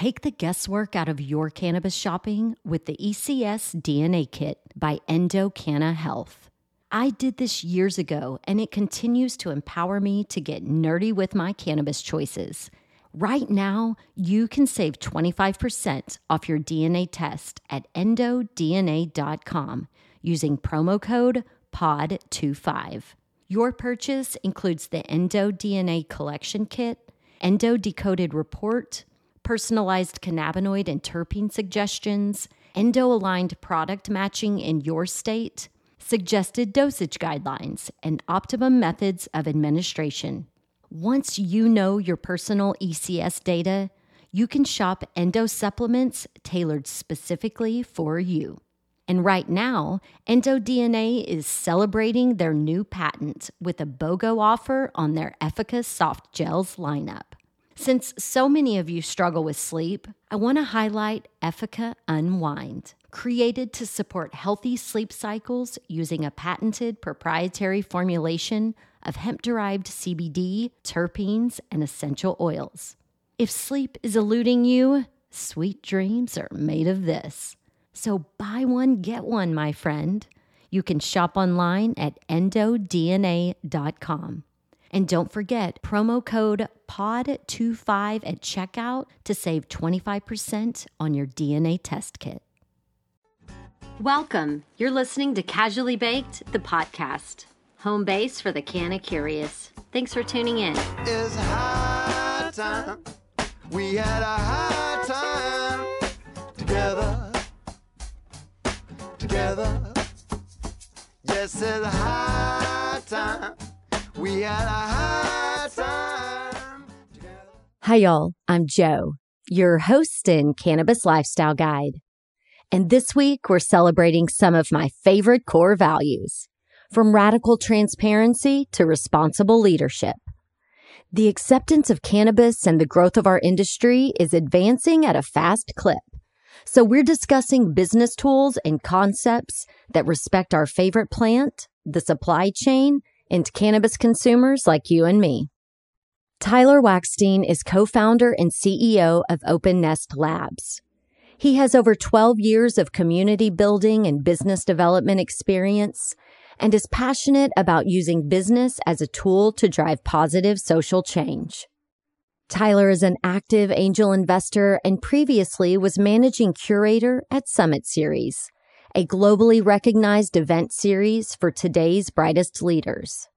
Take the guesswork out of your cannabis shopping with the ECS DNA Kit by EndoCanna Health. I did this years ago, and it continues to empower me to get nerdy with my cannabis choices. Right now, you can save 25% off your DNA test at endodna.com using promo code POD25. Your purchase includes the Endo DNA Collection Kit, Endo Decoded Report, personalized cannabinoid and terpene suggestions, endo aligned product matching in your state, suggested dosage guidelines, and optimum methods of administration. Once you know your personal ECS data, you can shop endo supplements tailored specifically for you. And right now, EndoDNA is celebrating their new patent with a BOGO offer on their Effica soft gels lineup. Since so many of you struggle with sleep, I want to highlight Effica Unwind. Created to support healthy sleep cycles using a patented proprietary formulation of hemp derived CBD, terpenes, and essential oils. If sleep is eluding you, sweet dreams are made of this. So buy one, get one, my friend. You can shop online at endodna.com. And don't forget promo code POD25 at checkout to save 25% on your DNA test kit. Welcome. You're listening to Casually Baked, the podcast, home base for the canna curious. Thanks for tuning in. It's high time. We had a high time together. Together. Yes, it's high time. We had a time together. Hi, y'all. I'm Joe, your host and cannabis lifestyle guide. And this week, we're celebrating some of my favorite core values from radical transparency to responsible leadership. The acceptance of cannabis and the growth of our industry is advancing at a fast clip. So we're discussing business tools and concepts that respect our favorite plant, the supply chain, and cannabis consumers like you and me. Tyler Waxstein is co-founder and CEO of Open Nest Labs. He has over 12 years of community building and business development experience and is passionate about using business as a tool to drive positive social change. Tyler is an active angel investor and previously was managing curator at Summit Series, a globally recognized event series for today's brightest leaders.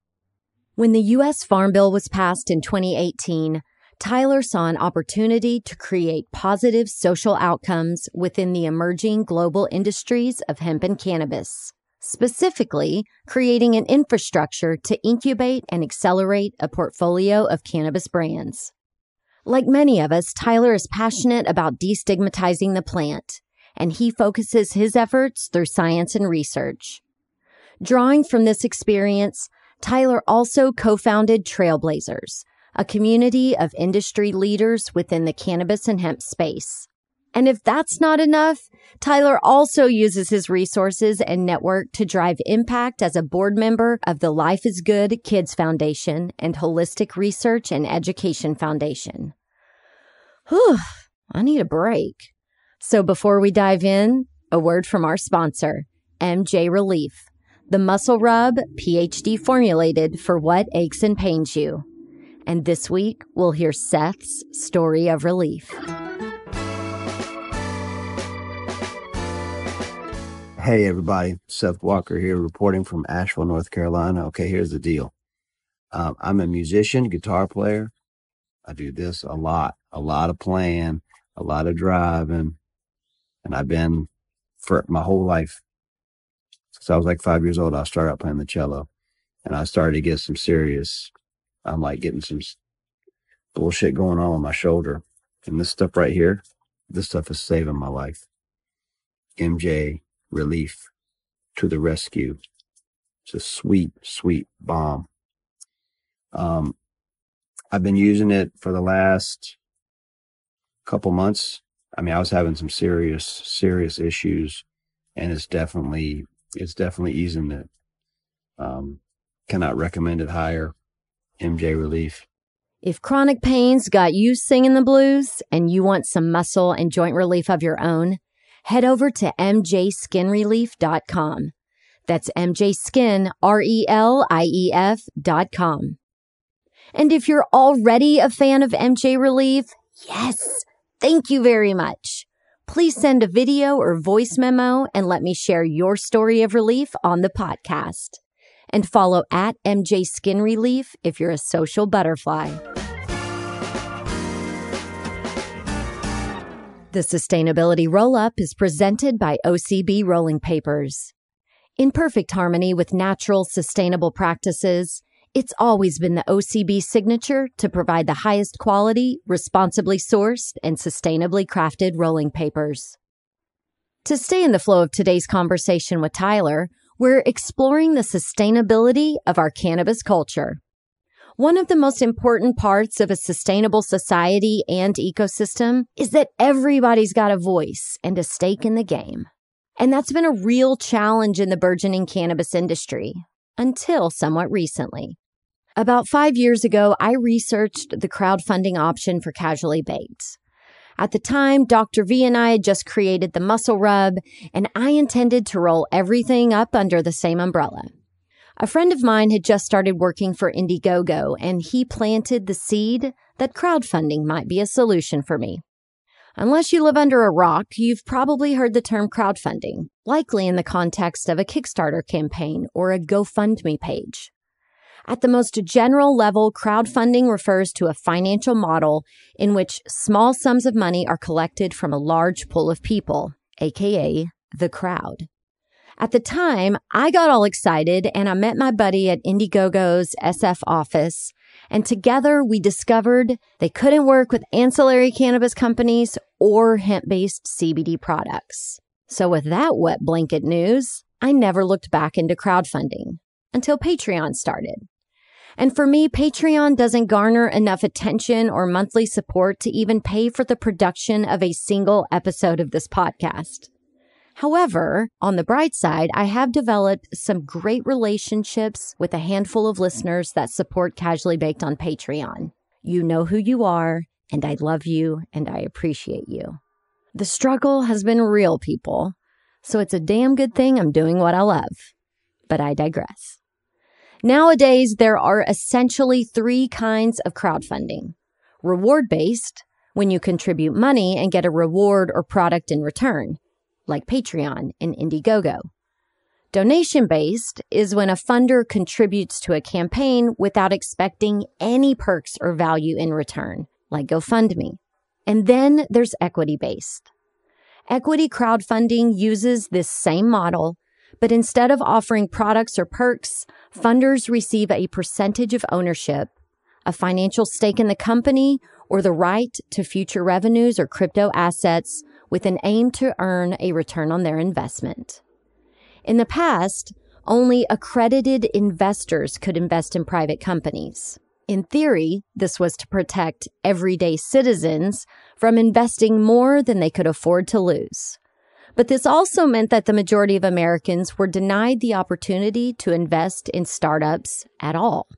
When the U.S. Farm Bill was passed in 2018, Tyler saw an opportunity to create positive social outcomes within the emerging global industries of hemp and cannabis, specifically creating an infrastructure to incubate and accelerate a portfolio of cannabis brands. Like many of us, Tyler is passionate about destigmatizing the plant, and he focuses his efforts through science and research. Drawing from this experience, Tyler also co-founded Trailblazers, a community of industry leaders within the cannabis and hemp space. And if that's not enough, Tyler also uses his resources and network to drive impact as a board member of the Life is Good Kids Foundation and Holistic Research and Education Foundation. Whew, I need a break. So before we dive in, a word from our sponsor, MJ Relief, the muscle rub PhD formulated for what aches and pains you. And this week, we'll hear Seth's story of relief. Hey, everybody. Seth Walker here, reporting from Asheville, North Carolina. Okay, here's the deal um, I'm a musician, guitar player. I do this a lot, a lot of playing, a lot of driving. And I've been for my whole life. Since I was like five years old, I started out playing the cello and I started to get some serious, I'm like getting some bullshit going on with my shoulder. And this stuff right here, this stuff is saving my life. MJ relief to the rescue. It's a sweet, sweet balm. Um, I've been using it for the last couple months. I mean, I was having some serious, serious issues and it's definitely, it's definitely easing it. Um, cannot recommend it higher. MJ relief. If chronic pains got you singing the blues and you want some muscle and joint relief of your own, head over to mjskinrelief.com. That's mjskin, dot com. And if you're already a fan of MJ Relief, yes, thank you very much. Please send a video or voice memo and let me share your story of relief on the podcast. And follow at MJ Skin Relief if you're a social butterfly. The Sustainability Roll Up is presented by OCB Rolling Papers. In perfect harmony with natural, sustainable practices, it's always been the OCB signature to provide the highest quality, responsibly sourced, and sustainably crafted rolling papers. To stay in the flow of today's conversation with Tyler, we're exploring the sustainability of our cannabis culture. One of the most important parts of a sustainable society and ecosystem is that everybody's got a voice and a stake in the game. And that's been a real challenge in the burgeoning cannabis industry until somewhat recently. About five years ago, I researched the crowdfunding option for Casually Baked. At the time, Dr. V and I had just created the muscle rub, and I intended to roll everything up under the same umbrella. A friend of mine had just started working for Indiegogo, and he planted the seed that crowdfunding might be a solution for me. Unless you live under a rock, you've probably heard the term crowdfunding, likely in the context of a Kickstarter campaign or a GoFundMe page. At the most general level, crowdfunding refers to a financial model in which small sums of money are collected from a large pool of people, aka the crowd. At the time, I got all excited and I met my buddy at Indiegogo's SF office. And together we discovered they couldn't work with ancillary cannabis companies or hemp based CBD products. So with that wet blanket news, I never looked back into crowdfunding until Patreon started. And for me, Patreon doesn't garner enough attention or monthly support to even pay for the production of a single episode of this podcast. However, on the bright side, I have developed some great relationships with a handful of listeners that support Casually Baked on Patreon. You know who you are, and I love you and I appreciate you. The struggle has been real, people, so it's a damn good thing I'm doing what I love. But I digress. Nowadays, there are essentially three kinds of crowdfunding. Reward based, when you contribute money and get a reward or product in return like Patreon and Indiegogo. Donation based is when a funder contributes to a campaign without expecting any perks or value in return, like GoFundMe. And then there's equity based. Equity crowdfunding uses this same model, but instead of offering products or perks, funders receive a percentage of ownership, a financial stake in the company, or the right to future revenues or crypto assets with an aim to earn a return on their investment. In the past, only accredited investors could invest in private companies. In theory, this was to protect everyday citizens from investing more than they could afford to lose. But this also meant that the majority of Americans were denied the opportunity to invest in startups at all.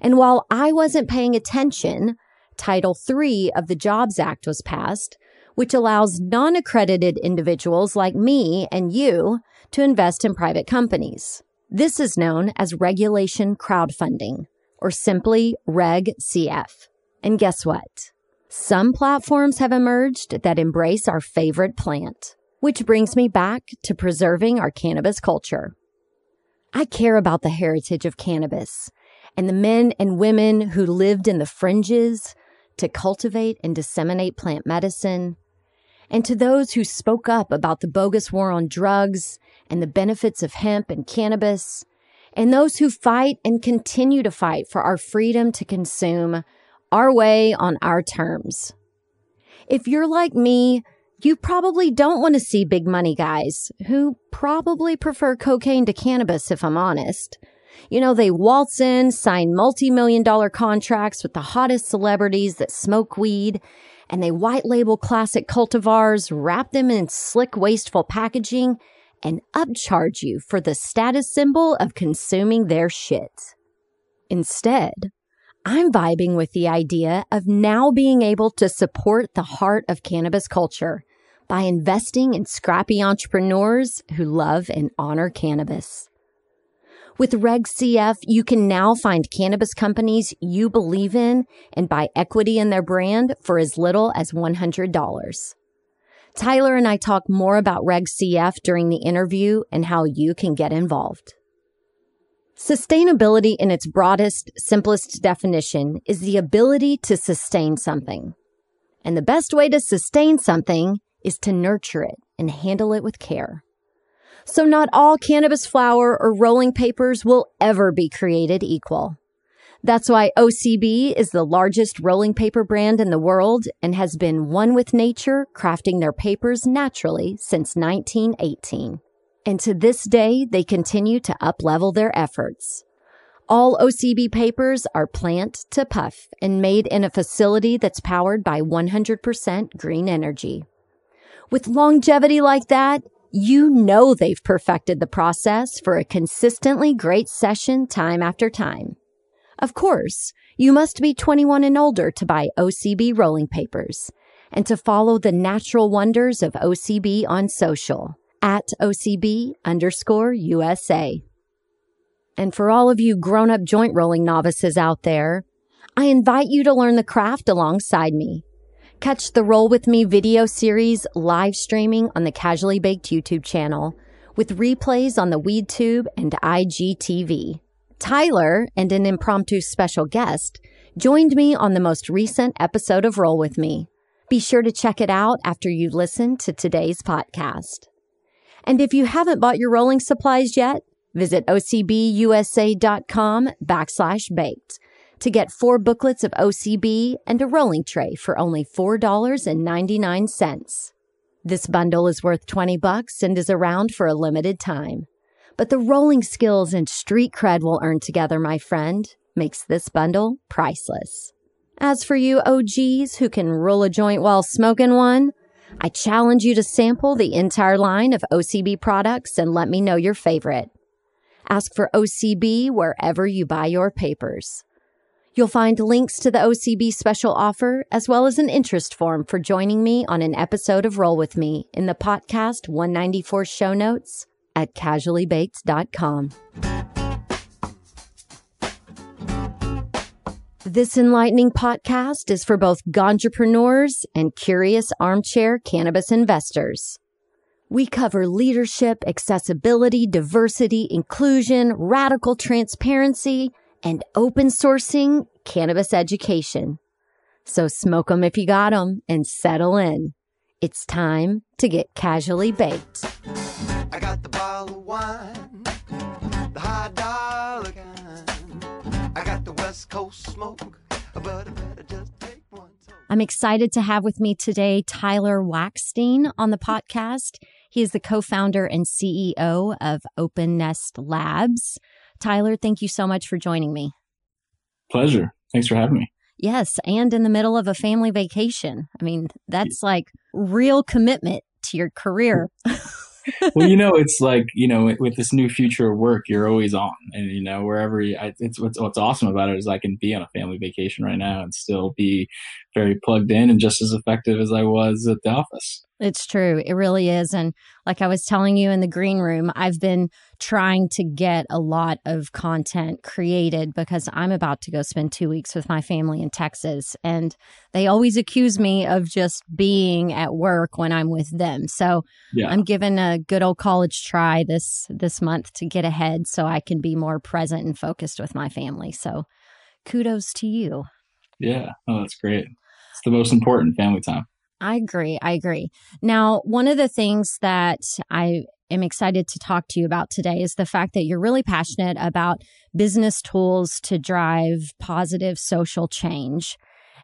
And while I wasn't paying attention, Title III of the Jobs Act was passed, which allows non accredited individuals like me and you to invest in private companies. This is known as regulation crowdfunding, or simply Reg CF. And guess what? Some platforms have emerged that embrace our favorite plant, which brings me back to preserving our cannabis culture. I care about the heritage of cannabis and the men and women who lived in the fringes to cultivate and disseminate plant medicine, and to those who spoke up about the bogus war on drugs and the benefits of hemp and cannabis, and those who fight and continue to fight for our freedom to consume our way on our terms. If you're like me, you probably don't want to see big money guys who probably prefer cocaine to cannabis, if I'm honest. You know, they waltz in, sign multi-million dollar contracts with the hottest celebrities that smoke weed and they white label classic cultivars, wrap them in slick, wasteful packaging, and upcharge you for the status symbol of consuming their shit. Instead, I'm vibing with the idea of now being able to support the heart of cannabis culture by investing in scrappy entrepreneurs who love and honor cannabis. With Reg CF, you can now find cannabis companies you believe in and buy equity in their brand for as little as $100. Tyler and I talk more about Reg CF during the interview and how you can get involved. Sustainability in its broadest, simplest definition is the ability to sustain something. And the best way to sustain something is to nurture it and handle it with care. So not all cannabis flower or rolling papers will ever be created equal. That's why OCB is the largest rolling paper brand in the world and has been one with nature, crafting their papers naturally since 1918. And to this day, they continue to uplevel their efforts. All OCB papers are plant to puff and made in a facility that's powered by 100% green energy. With longevity like that, you know they've perfected the process for a consistently great session time after time. Of course, you must be 21 and older to buy OCB rolling papers and to follow the natural wonders of OCB on social at OCB underscore USA. And for all of you grown up joint rolling novices out there, I invite you to learn the craft alongside me. Catch the Roll With Me video series live streaming on the Casually Baked YouTube channel with replays on the WeedTube and IGTV. Tyler and an impromptu special guest joined me on the most recent episode of Roll With Me. Be sure to check it out after you listen to today's podcast. And if you haven't bought your rolling supplies yet, visit ocbusa.com backslash baked to get four booklets of OCB and a rolling tray for only $4.99. This bundle is worth 20 bucks and is around for a limited time. But the rolling skills and street cred we'll earn together, my friend, makes this bundle priceless. As for you OGs who can roll a joint while smoking one, I challenge you to sample the entire line of OCB products and let me know your favorite. Ask for OCB wherever you buy your papers. You'll find links to the OCB special offer as well as an interest form for joining me on an episode of Roll With Me in the podcast 194 show notes at casuallybaked.com. This enlightening podcast is for both ganjapreneurs and curious armchair cannabis investors. We cover leadership, accessibility, diversity, inclusion, radical transparency, and open sourcing cannabis education. So smoke 'em if you got 'em and settle in. It's time to get casually baked. I got the bottle of wine, the high dollar kind. I got the West Coast smoke, but I better just take one. I'm excited to have with me today Tyler Waxstein on the podcast. He is the co-founder and CEO of Open Nest Labs. Tyler, thank you so much for joining me. Pleasure. Thanks for having me. Yes, and in the middle of a family vacation. I mean, that's like real commitment to your career. well, you know, it's like you know, with, this new future of work, you're always on, and you know, wherever you, I, it's what's what's awesome about it is I can be on a family vacation right now and still be very plugged in and just as effective as I was at the office. It's true. It really is. And like I was telling you in the green room, I've been trying to get a lot of content created because I'm about to go spend two weeks with my family in Texas. And they always accuse me of just being at work when I'm with them. So Yeah, I'm giving a good old college try this this month to get ahead so I can be more present and focused with my family. So kudos to you. yeah. Oh, that's great. It's the most important family time. I agree. I agree. Now, one of the things that I am excited to talk to you about today is the fact that you're really passionate about business tools to drive positive social change.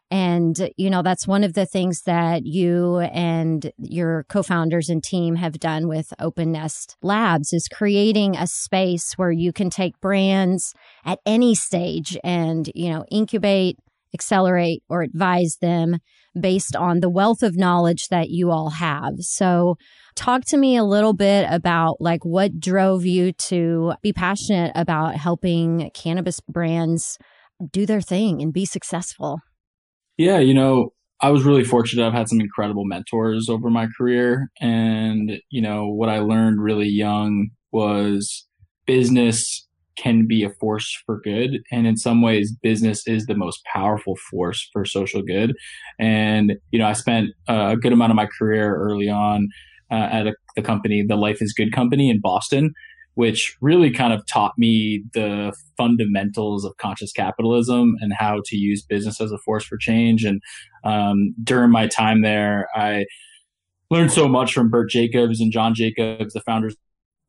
And, you know, that's one of the things that you and your co-founders and team have done with Open Nest Labs is creating a space where you can take brands at any stage and, you know, incubate, accelerate, or advise them based on the wealth of knowledge that you all have. So, talk to me a little bit about like what drove you to be passionate about helping cannabis brands do their thing and be successful? Yeah, you know, I was really fortunate. I've had some incredible mentors over my career. And, you know, what I learned really young was business can be a force for good. And in some ways, business is the most powerful force for social good. And, you know, I spent a good amount of my career early on uh, at a, the company, the Life is Good company in Boston, which really kind of taught me the fundamentals of conscious capitalism and how to use business as a force for change. And um, during my time there, I learned so much from Bert Jacobs and John Jacobs, the founders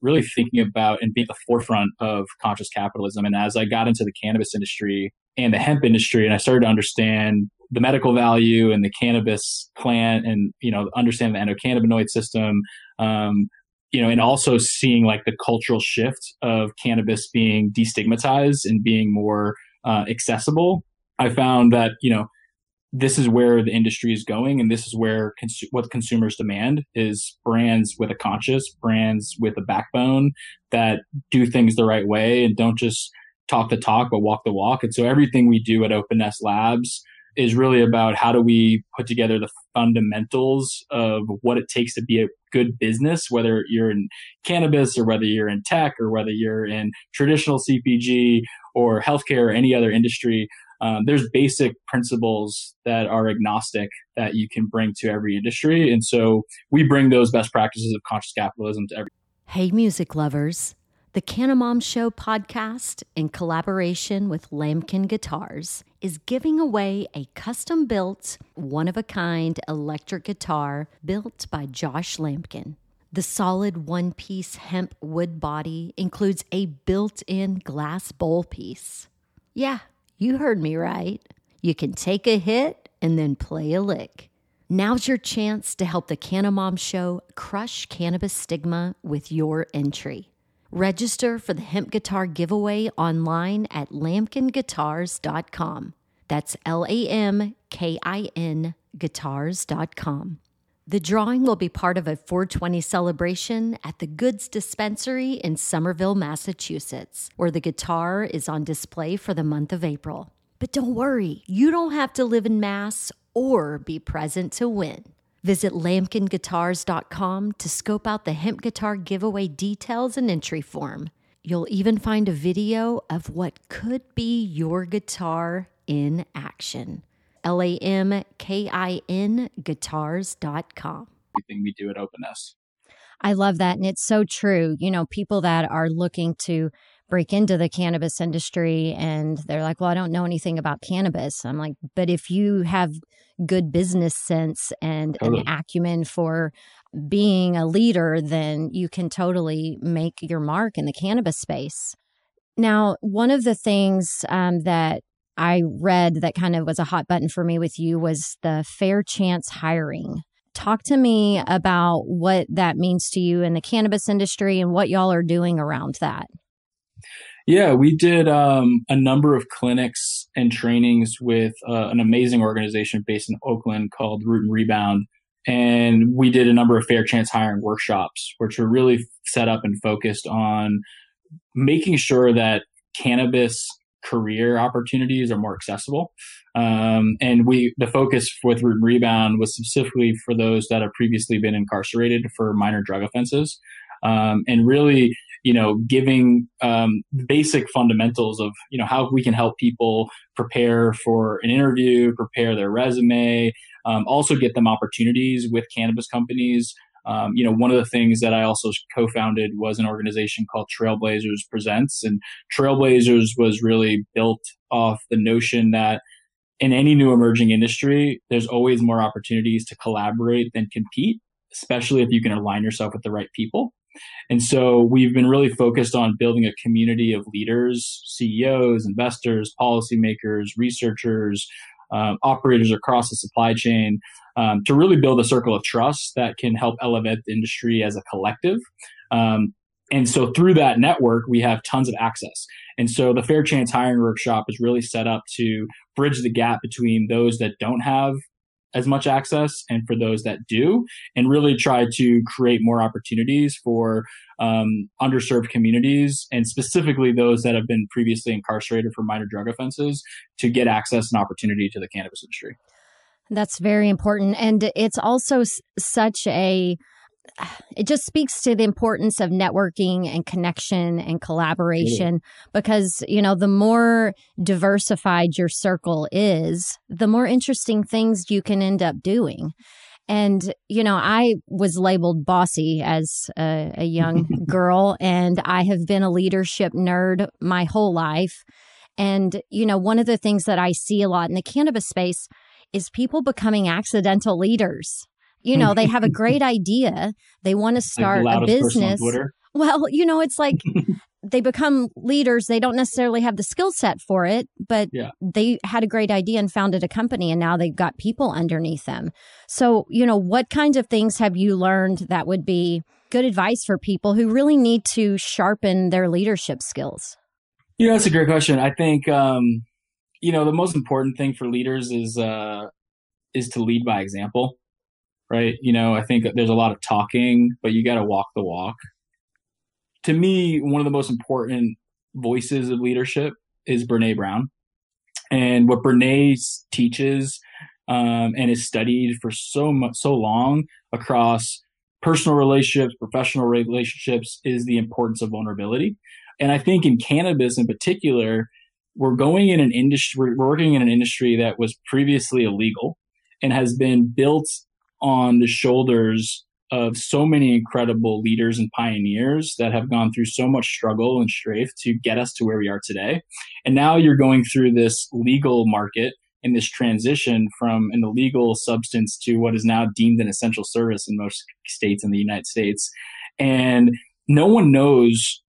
really thinking about and being at the forefront of conscious capitalism. And as I got into the cannabis industry and the hemp industry, and I started to understand the medical value and the cannabis plant and, you know, understand the endocannabinoid system, um, you know, and also seeing like the cultural shift of cannabis being destigmatized and being more uh, accessible, I found that, you know, this is where the industry is going and this is where cons- what consumers demand is brands with a conscious brands with a backbone that do things the right way and don't just talk the talk but walk the walk. And so everything we do at Open Nest Labs is really about how do we put together the fundamentals of what it takes to be a good business whether you're in cannabis or whether you're in tech or whether you're in traditional cpg or healthcare or any other industry um, there's basic principles that are agnostic that you can bring to every industry. And so we bring those best practices of conscious capitalism to every. Hey, music lovers. The Canna Mom Show podcast, in collaboration with Lamkin Guitars, is giving away a custom built, one of a kind electric guitar built by Josh Lamkin. The solid one piece hemp wood body includes a built in glass bowl piece. Yeah, you heard me right. You can take a hit and then play a lick. Now's your chance to help the Canna Mom Show crush cannabis stigma with your entry. Register for the hemp guitar giveaway online at lamkinguitars.com. That's L A M K I N guitars.com. The drawing will be part of a 420 celebration at the Goods Dispensary in Somerville, Massachusetts, where the guitar is on display for the month of April. But don't worry, you don't have to live in Mass or be present to win. Visit lamkinguitars.com to scope out the hemp guitar giveaway details and entry form. You'll even find a video of what could be your guitar in action. L A M K I N guitars.com. Everything we do at Open Nest. I love that. And it's so true. You know, people that are looking to break into the cannabis industry and they're like, well, I don't know anything about cannabis. I'm like, but if you have good business sense and totally. an acumen for being a leader, then you can totally make your mark in the cannabis space. Now, one of the things um, that I read that kind of was a hot button for me with you was the fair chance hiring. Talk to me about what that means to you in the cannabis industry and what y'all are doing around that. Yeah, we did um, a number of clinics and trainings with uh, an amazing organization based in Oakland called Root and Rebound. And we did a number of fair chance hiring workshops, which were really set up and focused on making sure that cannabis career opportunities are more accessible. Um, and we, the focus with Root Rebound was specifically for those that have previously been incarcerated for minor drug offenses. Um, and really, you know, giving um, basic fundamentals of, you know, how we can help people prepare for an interview, prepare their resume, um, also get them opportunities with cannabis companies um, you know, one of the things that I also co-founded was an organization called Trailblazers Presents, and Trailblazers was really built off the notion that in any new emerging industry, there's always more opportunities to collaborate than compete, especially if you can align yourself with the right people. And so we've been really focused on building a community of leaders, CEOs, investors, policymakers, researchers, um, operators across the supply chain um, to really build a circle of trust that can help elevate the industry as a collective. Um, and so through that network, we have tons of access. And so the Fair Chance Hiring Workshop is really set up to bridge the gap between those that don't have as much access and for those that do, and really try to create more opportunities for um, underserved communities and specifically those that have been previously incarcerated for minor drug offenses to get access and opportunity to the cannabis industry. That's very important. And it's also s- such a it just speaks to the importance of networking and connection and collaboration because you know the more diversified your circle is the more interesting things you can end up doing. And you know i was labeled bossy as a, a young girl and i have been a leadership nerd my whole life. And you know one of the things that i see a lot in the cannabis space is people becoming accidental leaders you know, they have a great idea. They want to start like a business. Well, you know, it's like they become leaders. They don't necessarily have the skill set for it, but Yeah. they had a great idea and founded a company and now they've got people underneath them. So, you know, what kinds of things have you learned that would be good advice for people who really need to sharpen their leadership skills? You know, that's a great question. I think um, you know the most important thing for leaders is uh, is to lead by example, right? You know, I think there's a lot of talking, but you got to walk the walk. To me, one of the most important voices of leadership is Brene Brown, and what Brene teaches um, and is studied for so much so long across personal relationships, professional relationships, is the importance of vulnerability. And I think in cannabis in particular, we're going in an industry, we're working in an industry that was previously illegal and has been built on the shoulders of so many incredible leaders and pioneers that have gone through so much struggle and strafe to get us to where we are today. And now you're going through this legal market and this transition from an illegal substance to what is now deemed an essential service in most states in the United States. And no one knows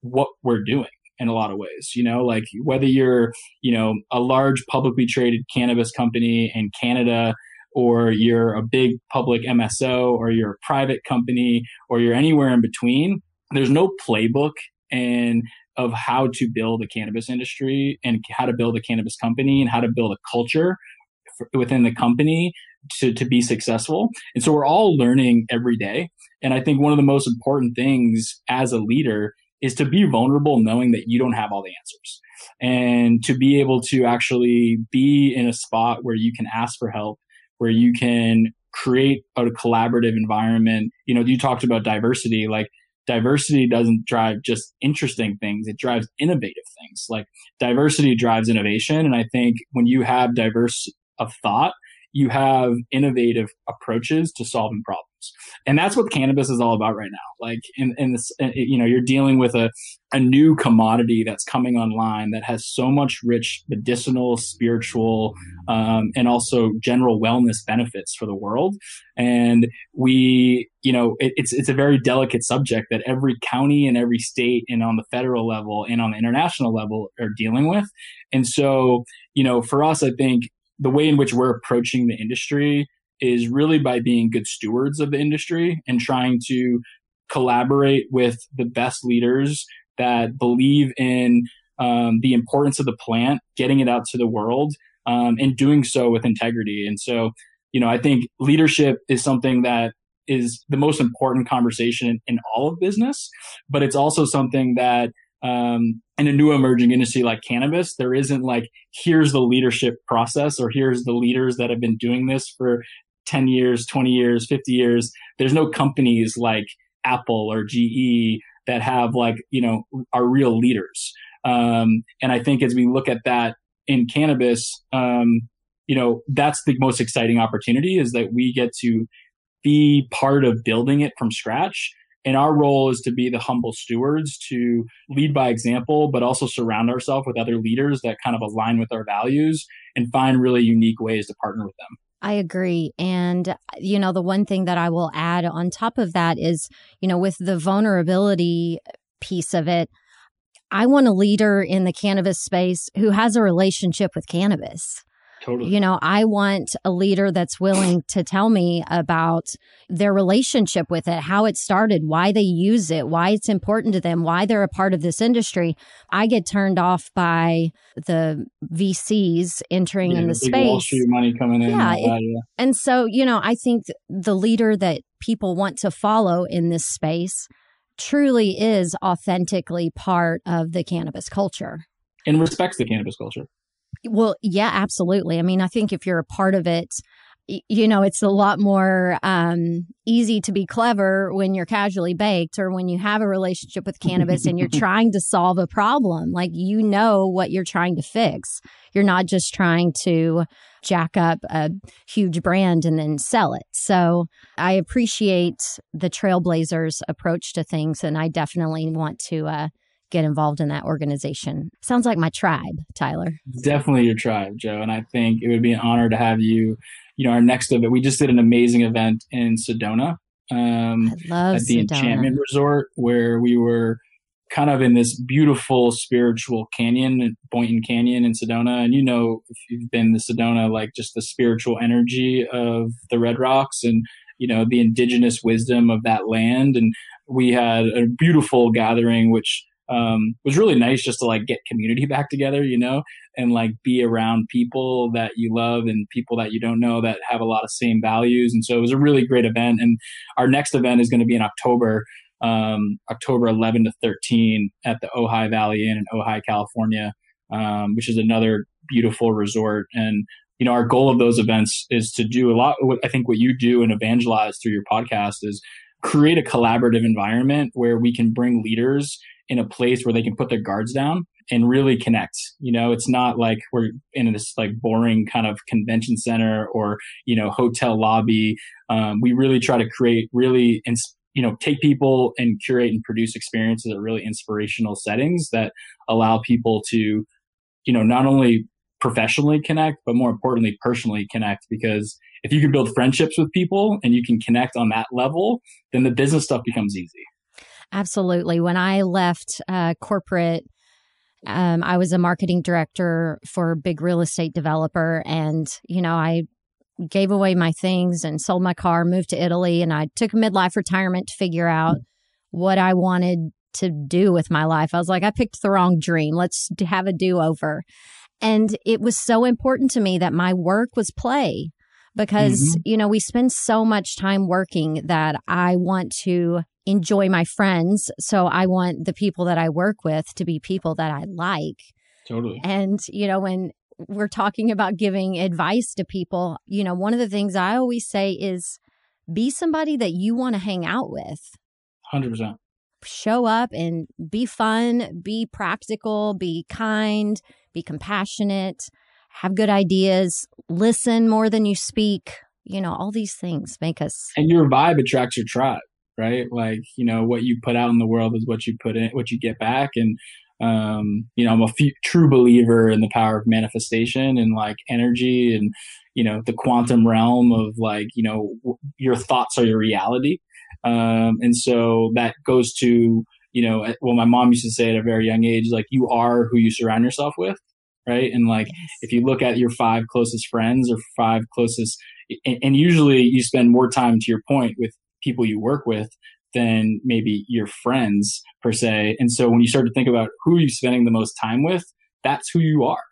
what we're doing in a lot of ways you know like whether you're you know a large publicly traded cannabis company in canada or you're a big public mso or you're a private company or you're anywhere in between there's no playbook and of how to build a cannabis industry and how to build a cannabis company and how to build a culture within the company to, to be successful. And so we're all learning every day. And i think one of the most important things as a leader is to be vulnerable knowing that you don't have all the answers. And to be able to actually be in a spot where you can ask for help where you can create a collaborative environment. You know you talked about diversity like diversity doesn't drive just interesting things it drives innovative things. Like diversity drives innovation and i think when you have diverse of thought you have innovative approaches to solving problems and that's what cannabis is all about right now. Like in, in this you know you're dealing with a, a new commodity that's coming online that has so much rich medicinal spiritual um, and also general wellness benefits for the world. And we you know it, it's it's a very delicate subject that every county and every state and on the federal level and on the international level are dealing with. And so you know for us i think the way in which we're approaching the industry is really by being good stewards of the industry and trying to collaborate with the best leaders that believe in um, the importance of the plant, getting it out to the world, um, and doing so with integrity. And so, you know, I think leadership is something that is the most important conversation in, all of business, but it's also something that um, in a new emerging industry like cannabis, there isn't like, here's the leadership process or here's the leaders that have been doing this for 10 years, 20 years, 50 years. There's no companies like Apple or GE that have like, you know, are real leaders. Um, and I think as we look at that in cannabis, um, you know, that's the most exciting opportunity is that we get to be part of building it from scratch. And our role is to be the humble stewards to lead by example, but also surround ourselves with other leaders that kind of align with our values and find really unique ways to partner with them. I agree. And, you know, the one thing that I will add on top of that is, you know, with the vulnerability piece of it, I want a leader in the cannabis space who has a relationship with cannabis. Totally. You know, I want a leader that's willing to tell me about their relationship with it, how it started, why they use it, why it's important to them, why they're a part of this industry. I get turned off by the VCs entering Yeah, in the Wall space. Street money coming in. Yeah, and that, yeah. And so, you know, I think the leader that people want to follow in this space truly is authentically part of the cannabis culture. and respects the cannabis culture. Well, yeah, absolutely. I mean, I think if you're a part of it, you know, it's a lot more um, easy to be clever when you're casually baked or when you have a relationship with cannabis and you're trying to solve a problem. Like, you know what you're trying to fix. You're not just trying to jack up a huge brand and then sell it. So I appreciate the Trailblazers approach to things, and I definitely want to uh, get involved in that organization. Sounds like my tribe, Tyler. Definitely your tribe, Joe. And I think it would be an honor to have you. You know, our next event, we just did an amazing event in Sedona. Um, I love at the Sedona. Enchantment Resort, where we were kind of in this beautiful spiritual canyon, Boynton Canyon in Sedona. And you know, if you've been to Sedona, like just the spiritual energy of the Red Rocks and, you know, the indigenous wisdom of that land. And we had a beautiful gathering, which um, was really nice just to like get community back together, you know, and like be around people that you love and people that you don't know that have a lot of same values. And so it was a really great event. And our next event is going to be in October, um, October 11 to 13 at the Ojai Valley Inn in Ojai, California, um, which is another beautiful resort. And, you know, our goal of those events is to do a lot. I think what you do and evangelize through your podcast is create a collaborative environment where we can bring leaders in a place where they can put their guards down and really connect. You know, it's not like we're in this like boring kind of convention center or, you know, hotel lobby. Um, we really try to create really, ins- you know, take people and curate and produce experiences at really inspirational settings that allow people to, you know, not only professionally connect, but more importantly, personally connect. Because if you can build friendships with people and you can connect on that level, then the business stuff becomes easy. Absolutely. When I left uh, corporate, um, I was a marketing director for a big real estate developer. And, you know, I gave away my things and sold my car, moved to Italy, and I took a midlife retirement to figure out what I wanted to do with my life. I was like, I picked the wrong dream. Let's have a do over. And it was so important to me that my work was play because, you know, we spend so much time working that I want to enjoy my friends. So I want the people that I work with to be people that I like. Totally. And, you know, when we're talking about giving advice to people, you know, one of the things I always say is be somebody that you want to hang out with. 100%. Show up and be fun, be practical, be kind, be compassionate, have good ideas, listen more than you speak. You know, all these things make us and your vibe attracts your tribe right? Like you know what you put out in the world is what you put in what you get back. And um you know i'm a f- true believer in the power of manifestation and like energy and you know the quantum realm of like you know w- your thoughts are your reality. Um and so that goes to you know well my mom used to say at a very young age like you are who you surround yourself with right? And like if you look at your five closest friends or five closest and, and usually you spend more time to your point with people you work with than maybe your friends per se. And so when you start to think about who you're you spending the most time with that's who you are.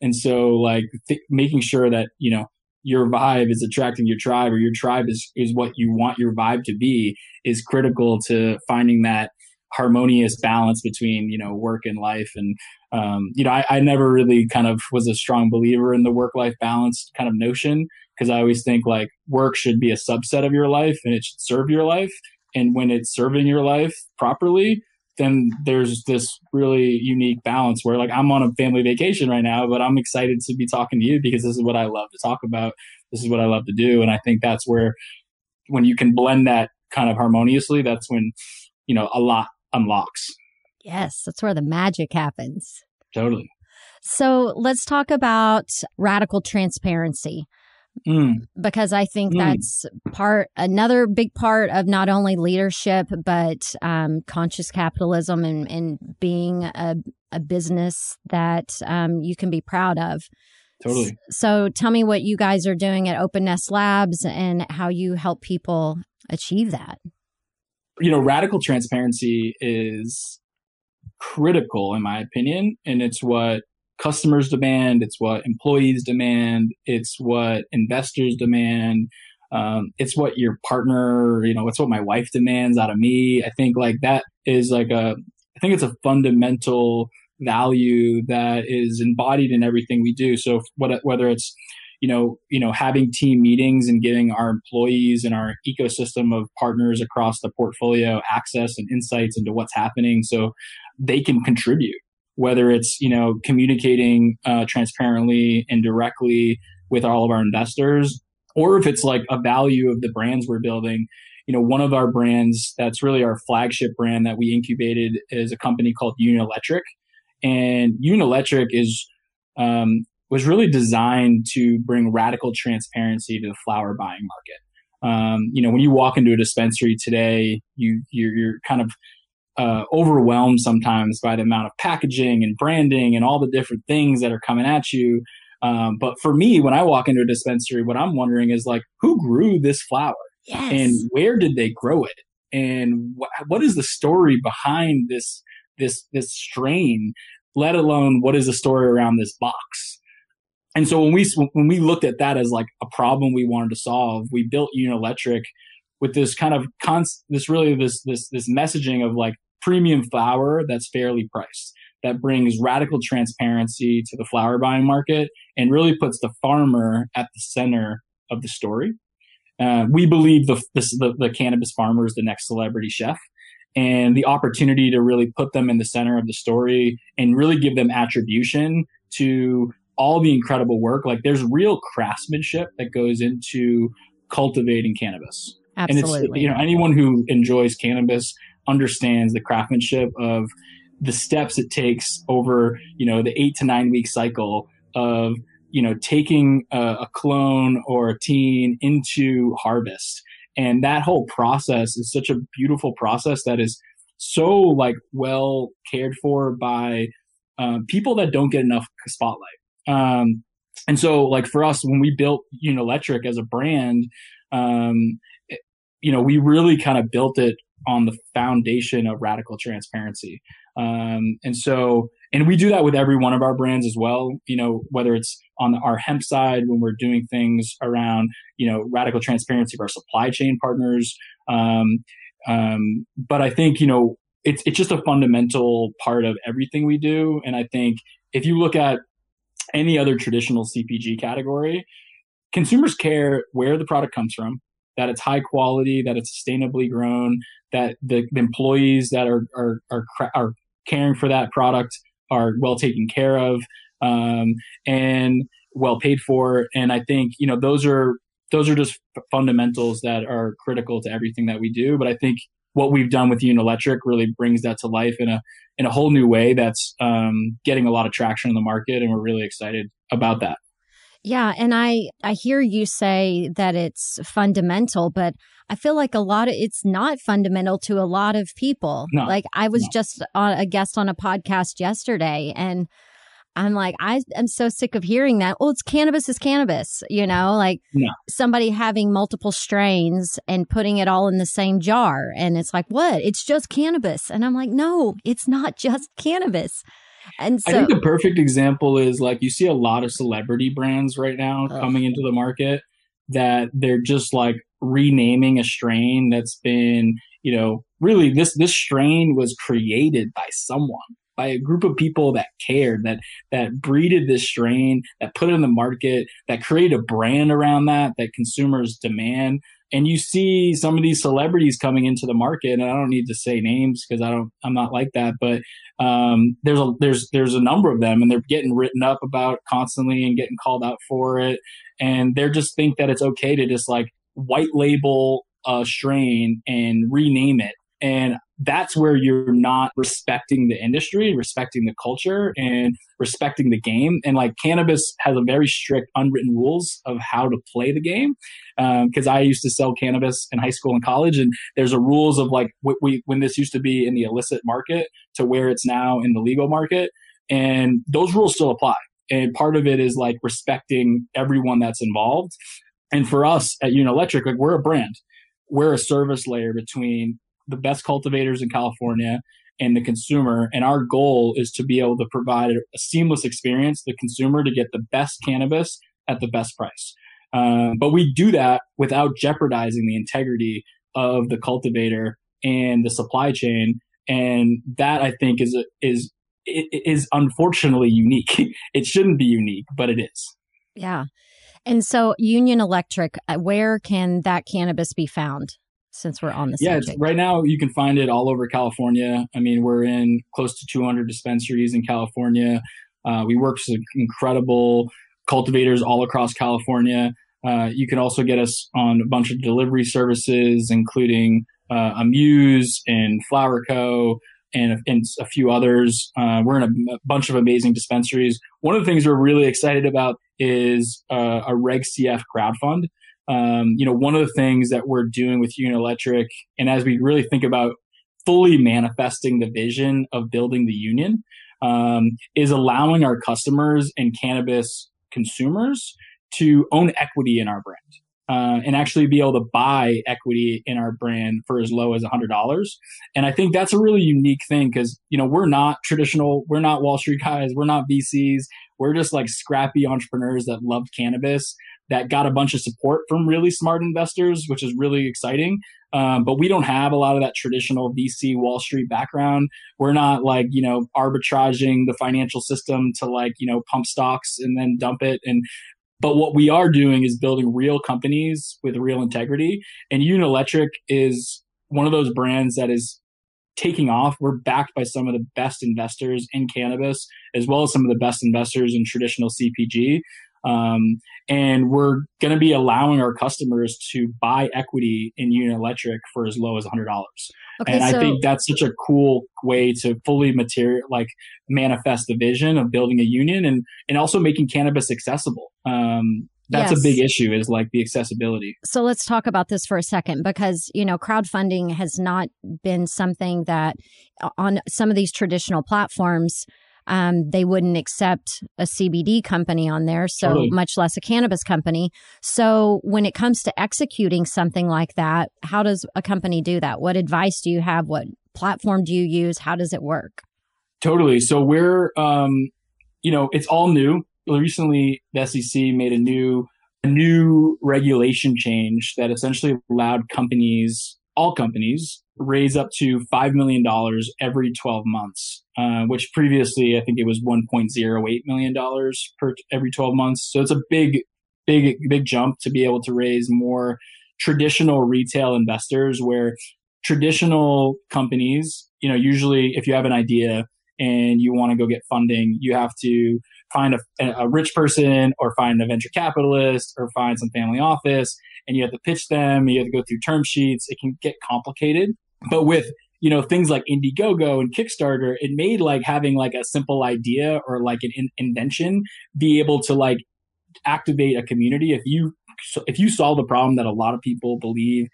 And so like th- making sure that you know your vibe is attracting your tribe or your tribe is is what you want your vibe to be is critical to finding that harmonious balance between you know work and life. And um, you know I, I never really kind of was a strong believer in the work life balance kind of notion because I always think like work should be a subset of your life and it should serve your life. And when it's serving your life properly, then there's this really unique balance where like I'm on a family vacation right now, but I'm excited to be talking to you because this is what I love to talk about. This is what I love to do. And I think that's where when you can blend that kind of harmoniously, that's when, you know, a lot unlocks. Yes, that's where the magic happens. Totally. So let's talk about radical transparency Mm, because I think Mm. that's part, another big part of not only leadership, but um, conscious capitalism and, and being a, a business that um, you can be proud of. totally. So tell me what you guys are doing at Open Nest Labs and how you help people achieve that. You know, radical transparency is critical in my opinion, and it's what customers demand, it's what employees demand, it's what investors demand. Um, it's what your partner, you know, it's what my wife demands out of me. I think like that is like a, I think it's a fundamental value that is embodied in everything we do. So what, whether it's, you know, you know, having team meetings and giving our employees and our ecosystem of partners across the portfolio access and insights into what's happening, so they can contribute. Whether it's you know communicating uh, transparently and directly with all of our investors, or if it's like a value of the brands we're building. You know, one of our brands that's really our flagship brand that we incubated is a company called Unilectric, and Unilectric is um, was really designed to bring radical transparency to the flower buying market. Um, you know, when you walk into a dispensary today, you you're, you're kind of uh, overwhelmed sometimes by the amount of packaging and branding and all the different things that are coming at you. Um, but for me, when I walk into a dispensary, what I'm wondering is like, who grew this flower? Yes. And where did they grow it? And wh- what is the story behind this this this strain? Let alone what is the story around this box? And so when we when we looked at that as like a problem we wanted to solve, we built Unilectric with this kind of const, this really this this this messaging of like premium flower that's fairly priced that brings radical transparency to the flower buying market and really puts the farmer at the center of the story. Uh, we believe the, the, the cannabis farmer is the next celebrity chef, and the opportunity to really put them in the center of the story and really give them attribution to all the incredible work. Like there's real craftsmanship that goes into cultivating cannabis. Absolutely. And it's, you know, anyone who enjoys cannabis understands the craftsmanship of the steps it takes over, you know, the eight to nine week cycle of, you know, taking a, a clone or a teen into harvest. And that whole process is such a beautiful process that is so like well cared for by um, people that don't get enough spotlight. Um, and so like for us, when we built Unilectric as a brand, um, you know, we really kind of built it on the foundation of radical transparency. Um, and so, and we do that with every one of our brands as well. You know, whether it's on our hemp side when we're doing things around, you know, radical transparency of our supply chain partners. Um, um, but I think, you know, it's, it's just a fundamental part of everything we do. And I think if you look at any other traditional CPG category, consumers care where the product comes from, that it's high quality, that it's sustainably grown, that the, the employees that are, are, are, are caring for that product are well taken care of um, and well paid for. And I think you know those are those are just fundamentals that are critical to everything that we do. But I think what we've done with Unilectric really brings that to life in a in a whole new way that's um, getting a lot of traction in the market, and we're really excited about that. Yeah, and I I hear you say that it's fundamental, but I feel like a lot of it's not fundamental to a lot of people. No, like I was no. just on a guest on a podcast yesterday and I'm like I am so sick of hearing that. Well, it's cannabis is cannabis, you know, like no. somebody having multiple strains and putting it all in the same jar and it's like, "What? It's just cannabis." And I'm like, "No, it's not just cannabis." And so, I think the perfect example is like you see a lot of celebrity brands right now Ugh. coming into the market that they're just like renaming a strain that's been, you know, really this this strain was created by someone, by a group of people that cared, that that breeded this strain, that put it in the market, that created a brand around that that consumers demand. And you see some of these celebrities coming into the market, and I don't need to say names because I don't, I'm not like that, but um, there's a there's there's a number of them, and they're getting written up about constantly and getting called out for it, and they just think that it's okay to just like white label a strain and rename it, and that's where you're not respecting the industry, respecting the culture, and respecting the game. And like cannabis has a very strict unwritten rules of how to play the game. Because um, I used to sell cannabis in high school and college, and there's a rules of like w- we, when this used to be in the illicit market to where it's now in the legal market, and those rules still apply. And part of it is like respecting everyone that's involved. And for us at Union Electric, like we're a brand. We're a service layer between the best cultivators in California and the consumer. And our goal is to be able to provide a seamless experience the consumer to get the best cannabis at the best price. Um, but we do that without jeopardizing the integrity of the cultivator and the supply chain. And that I think is is is unfortunately unique. it shouldn't be unique, but it is. Yeah. And so, Union Electric, uh, where can that cannabis be found? Since we're on the yeah, subject, right now you can find it all over California. I mean, we're in close to 200 dispensaries in California. Uh, we work with incredible cultivators all across California. Uh, you can also get us on a bunch of delivery services, including uh, Amuse and Flower Co. And, and a few others. Uh, we're in a, a, bunch of amazing dispensaries. One of the things we're really excited about is uh, a Reg CF crowdfund. Um, you know, one of the things that we're doing with Union Electric, and as we really think about fully manifesting the vision of building the union, um, is allowing our customers and cannabis consumers to own equity in our brand. Uh, and actually be able to buy equity in our brand for as low as $100 and i think that's a really unique thing because you know we're not traditional we're not wall street guys we're not vcs we're just like scrappy entrepreneurs that love cannabis that got a bunch of support from really smart investors which is really exciting um, but we don't have a lot of that traditional vc wall street background we're not like you know arbitraging the financial system to like you know pump stocks and then dump it and but what we are doing is building real companies with real integrity. And Union Electric is one of those brands that is taking off. We're backed by some of the best investors in cannabis, as well as some of the best investors in traditional CPG. Um, and we're going to be allowing our customers to buy equity in Union Electric for as low as $100. Okay, and so- I think that's such a cool way to fully material, like manifest the vision of building a union and, and also making cannabis accessible. Um, that's yes. a big issue is like the accessibility. So let's talk about this for a second because, you know, crowdfunding has not been something that uh, on some of these traditional platforms um, they wouldn't accept a CBD company on there, so totally. much less a cannabis company. So when it comes to executing something like that, how does a company do that? What advice do you have? What platform do you use? How does it work? Totally. So we're, um, you know, it's all new. Recently, the SEC made a new a new regulation change that essentially allowed companies, all companies, raise up to $5 million every 12 months, uh, which previously I think it was $1.08 million per every 12 months. So it's a big, big, big jump to be able to raise more traditional retail investors where traditional companies, you know, usually if you have an idea and you want to go get funding, you have to find a, a rich person or find a venture capitalist or find some family office and you have to pitch them, you have to go through term sheets. It can get complicated. But with you know things like Indiegogo and Kickstarter, it made like having like a simple idea or like an in- invention be able to like activate a community. If you if you solve a problem that a lot of people believe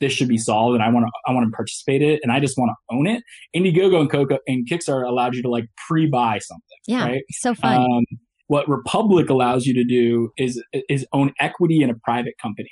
this should be solved and I want to I want to participate in it and I just want to own it. Indiegogo and Coco and Kickstarter allowed you to like pre-buy something. Yeah, right? so fun. Um, what Republic allows you to do is is own equity in a private company.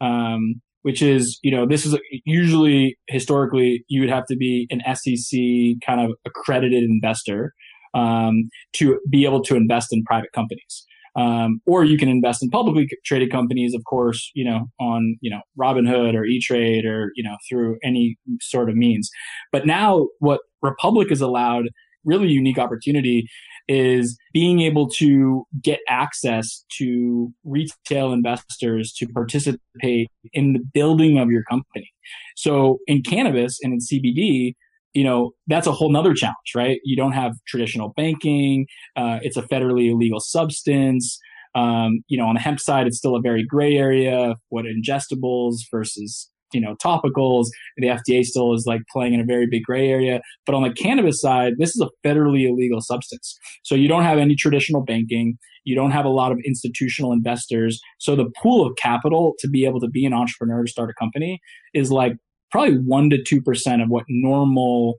Um, which is, you know, this is usually historically you would have to be an SEC kind of accredited investor um, to be able to invest in private companies. Um, or you can invest in publicly traded companies, of course, you know, on, you know, Robinhood or E-Trade or, you know, through any sort of means. But now what Republic has allowed really unique opportunity is being able to get access to retail investors to participate in the building of your company. So in cannabis and in CBD, you know, that's a whole nother challenge, right? You don't have traditional banking. Uh, it's a federally illegal substance. Um, you know, on the hemp side, it's still a very gray area. What ingestibles versus you know topicals. The fda still is like playing in a very big gray area. But on the cannabis side this is a federally illegal substance. So you don't have any traditional banking. You don't have a lot of institutional investors. So the pool of capital to be able to be an entrepreneur to start a company is like probably 1 to 2% of what normal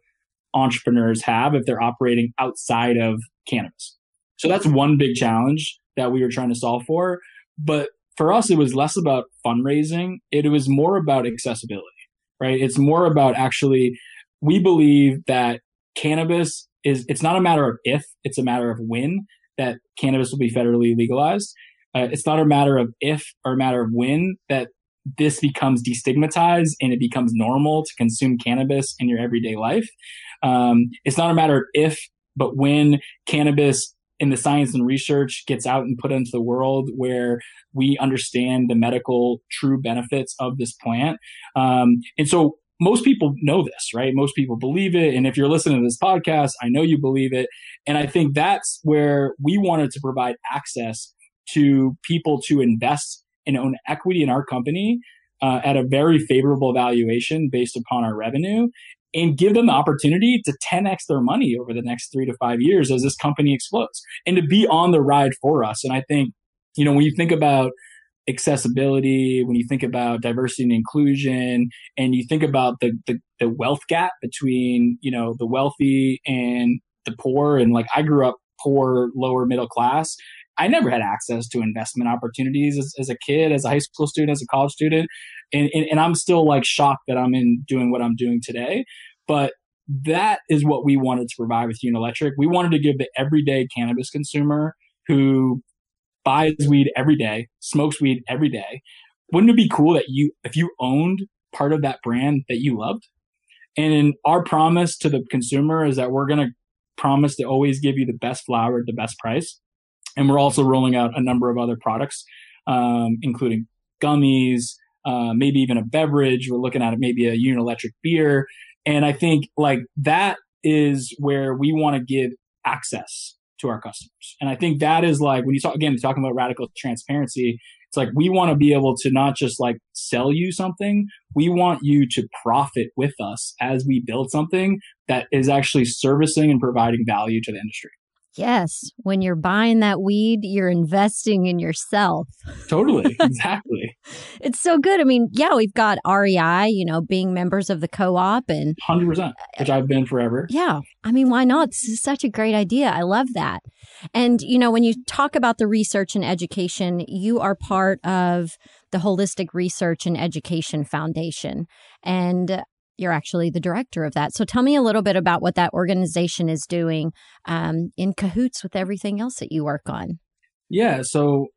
entrepreneurs have if they're operating outside of cannabis. So that's one big challenge that we were trying to solve for. But for us, it was less about fundraising. It was more about accessibility, right? It's more about actually, we believe that cannabis is, it's not a matter of if, it's a matter of when that cannabis will be federally legalized. Uh, it's not a matter of if or a matter of when that this becomes destigmatized and it becomes normal to consume cannabis in your everyday life. Um, it's not a matter of if, but when cannabis in the science and research gets out and put into the world where we understand the medical true benefits of this plant. Um, and so most people know this, right? Most people believe it. And if you're listening to this podcast, I know you believe it. And I think that's where we wanted to provide access to people to invest and own equity in our company uh, at a very favorable valuation based upon our revenue and give them the opportunity to 10x their money over the next three to five years as this company explodes and to be on the ride for us. And I think, you know, when you think about accessibility, when you think about diversity and inclusion, and you think about the, the, the wealth gap between, you know, the wealthy and the poor, and like I grew up poor, lower middle class. I never had access to investment opportunities as, as a kid, as a high school student, as a college student. And, and, and I'm still like shocked that I'm in doing what I'm doing today. But that is what we wanted to provide with Unilectric. We wanted to give the everyday cannabis consumer who buys weed every day, smokes weed every day. Wouldn't it be cool that you, if you owned part of that brand that you loved? And our promise to the consumer is that we're going to promise to always give you the best flower at the best price. And we're also rolling out a number of other products, um, including gummies, uh, maybe even a beverage. We're looking at it, maybe a Unilectric beer. And I think like that is where we want to give access to our customers. And I think that is like when you talk again, talking about radical transparency, it's like we want to be able to not just like sell you something, we want you to profit with us as we build something that is actually servicing and providing value to the industry. Yes. When you're buying that weed, you're investing in yourself. Totally. Exactly. it's so good. I mean, yeah, we've got REI, you know, being members of the co op and 100%, which I've been forever. Yeah. I mean, why not? This is such a great idea. I love that. And, you know, when you talk about the research and education, you are part of the Holistic Research and Education Foundation. And you're actually the director of that. So tell me a little bit about what that organization is doing um, in cahoots with everything else that you work on. Yeah. So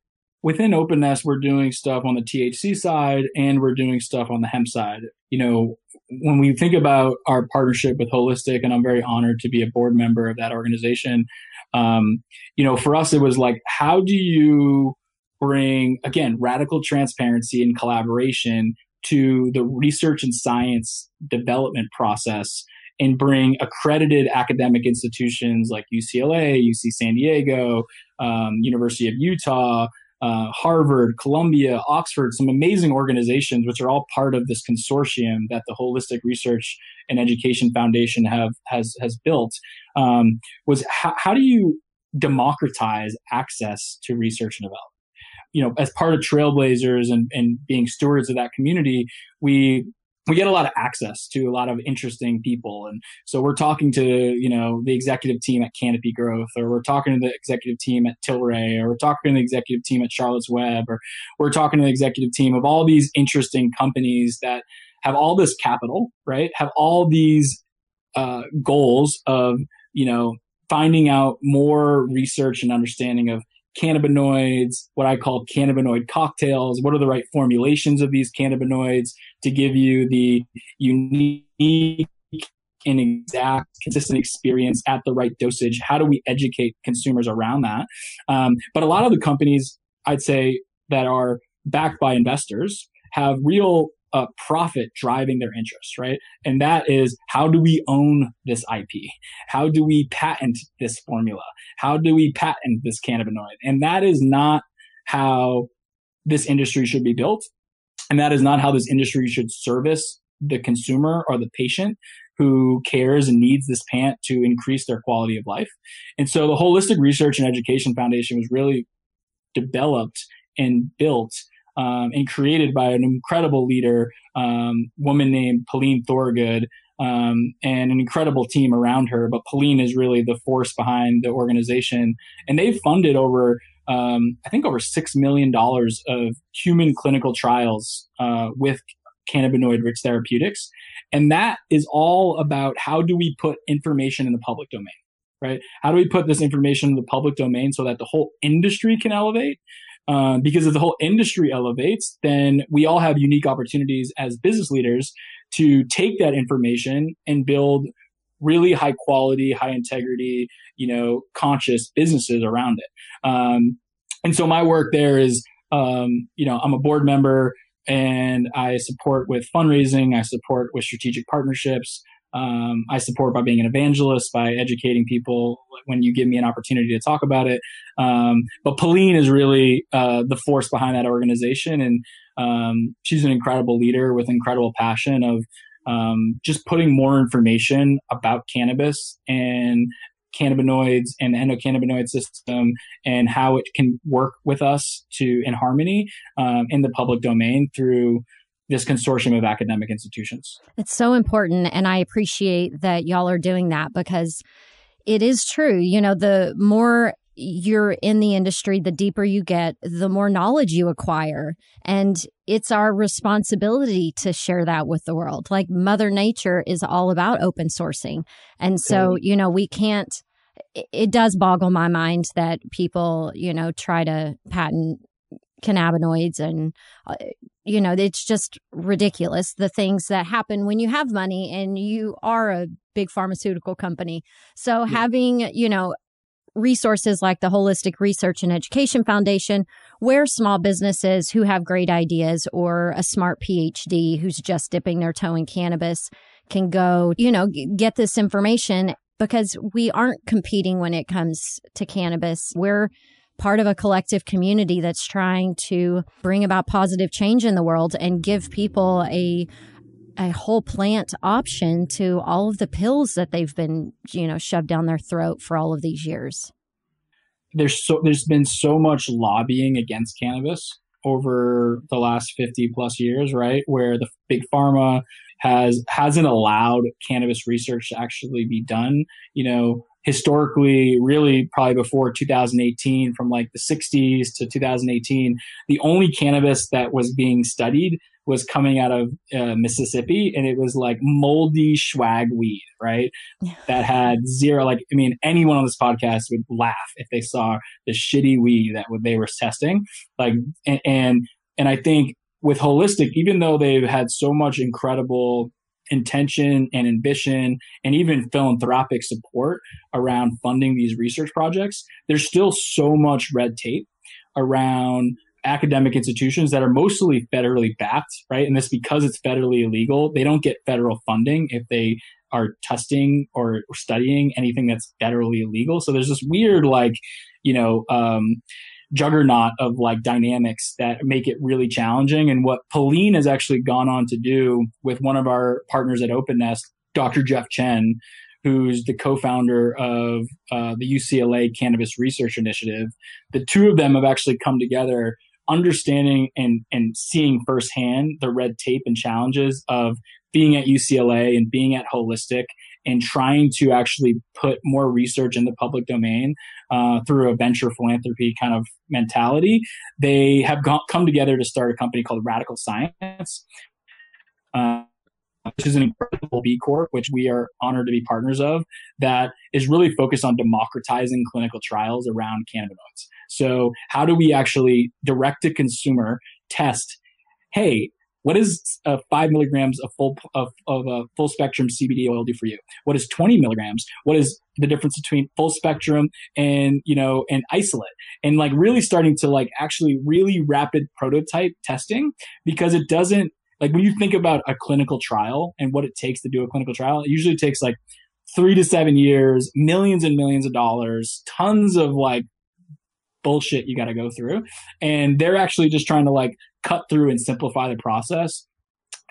within OpenNest, we're doing stuff on the THC side and we're doing stuff on the hemp side. You know, when we think about our partnership with Holistic, and I'm very honored to be a board member of that organization, um, you know, for us, it was like, how do you bring, again, radical transparency and collaboration to the research and science development process and bring accredited academic institutions like UCLA, UC San Diego, um, University of Utah, uh, Harvard, Columbia, Oxford, some amazing organizations which are all part of this consortium that the Holistic Research and Education Foundation have has has built. Um, was how, how do you democratize access to research and development? You know, as part of Trailblazers and, and being stewards of that community, we we get a lot of access to a lot of interesting people. And so we're talking to, you know, the executive team at Canopy Growth, or we're talking to the executive team at Tilray, or we're talking to the executive team at Charlotte's Web, or we're talking to the executive team of all these interesting companies that have all this capital, right? Have all these uh, goals of, you know, finding out more research and understanding of cannabinoids, what I call cannabinoid cocktails. What are the right formulations of these cannabinoids to give you the unique and exact consistent experience at the right dosage? How do we educate consumers around that? Um, but a lot of the companies, I'd say, that are backed by investors have real uh, profit driving their interests, right? And that is how do we own this IP? How do we patent this formula? How do we patent this cannabinoid? And that is not how this industry should be built. And that is not how this industry should service the consumer or the patient who cares and needs this pant to increase their quality of life. And so the Holistic Research and Education Foundation was really developed and built um, and created by an incredible leader, um, woman named Pauline Thorogood, um, and an incredible team around her. But Pauline is really the force behind the organization, and they've funded over. Um, I think over six million dollars of human clinical trials uh, with cannabinoid rich therapeutics, and that is all about how do we put information in the public domain, right? How do we put this information in the public domain so that the whole industry can elevate? Um, because if the whole industry elevates, then we all have unique opportunities as business leaders to take that information and build really high quality, high integrity, you know, conscious businesses around it. Um, and so my work there is, um, you know, I'm a board member and I support with fundraising. I support with strategic partnerships. Um, I support by being an evangelist, by educating people when you give me an opportunity to talk about it. Um, but Pauline is really uh, the force behind that organization, and um, she's an incredible leader with incredible passion of um, just putting more information about cannabis and cannabinoids and the endocannabinoid system and how it can work with us to in harmony um, in the public domain through this consortium of academic institutions. It's so important. And I appreciate that y'all are doing that because it is true. You know, the more you're in the industry, the deeper you get, the more knowledge you acquire. And it's our responsibility to share that with the world. Like Mother Nature is all about open sourcing. And so, you know, we can't, it does boggle my mind that people, you know, try to patent cannabinoids and uh, you know it's just ridiculous the things that happen when you have money and you are a big pharmaceutical company so yeah. having you know resources like the holistic research and education foundation where small businesses who have great ideas or a smart phd who's just dipping their toe in cannabis can go you know get this information because we aren't competing when it comes to cannabis we're part of a collective community that's trying to bring about positive change in the world and give people a a whole plant option to all of the pills that they've been, you know, shoved down their throat for all of these years. There's so there's been so much lobbying against cannabis over the last 50 plus years, right? Where the big pharma has hasn't allowed cannabis research to actually be done. You know, historically, really probably before 2018, from like the 60s to 2018, the only cannabis that was being studied was coming out of uh, Mississippi, and it was like moldy swag weed, right? Yeah. That had zero. Like, I mean, anyone on this podcast would laugh if they saw the shitty weed that they were testing. Like, and and, and I think with holistic, even though they've had so much incredible intention and ambition and even philanthropic support around funding these research projects, there's still so much red tape around academic institutions that are mostly federally backed, right? And this because it's federally illegal, they don't get federal funding if they are testing or studying anything that's federally illegal. So there's this weird, like, you know, um, juggernaut of like dynamics that make it really challenging. And what Pauline has actually gone on to do with one of our partners at OpenNest, Dr. Jeff Chen, who's the co-founder of uh, the UCLA Cannabis Research Initiative. The two of them have actually come together understanding and, and seeing firsthand the red tape and challenges of being at UCLA and being at Holistic and trying to actually put more research in the public domain uh, through a venture philanthropy kind of mentality. They have come together to start a company called Radicle Science. Uh, which is an incredible B Corp, which we are honored to be partners of, that is really focused on democratizing clinical trials around cannabinoids. So, how do we actually direct to consumer test? Hey, what does uh, five milligrams of full of, of a full spectrum CBD oil do for you? What is 20 milligrams? What is the difference between full spectrum and you know and isolate? And like really starting to like actually really rapid prototype testing because it doesn't like when you think about a clinical trial and what it takes to do a clinical trial, it usually takes like three to seven years, millions and millions of dollars, tons of like bullshit you got to go through. And they're actually just trying to like cut through and simplify the process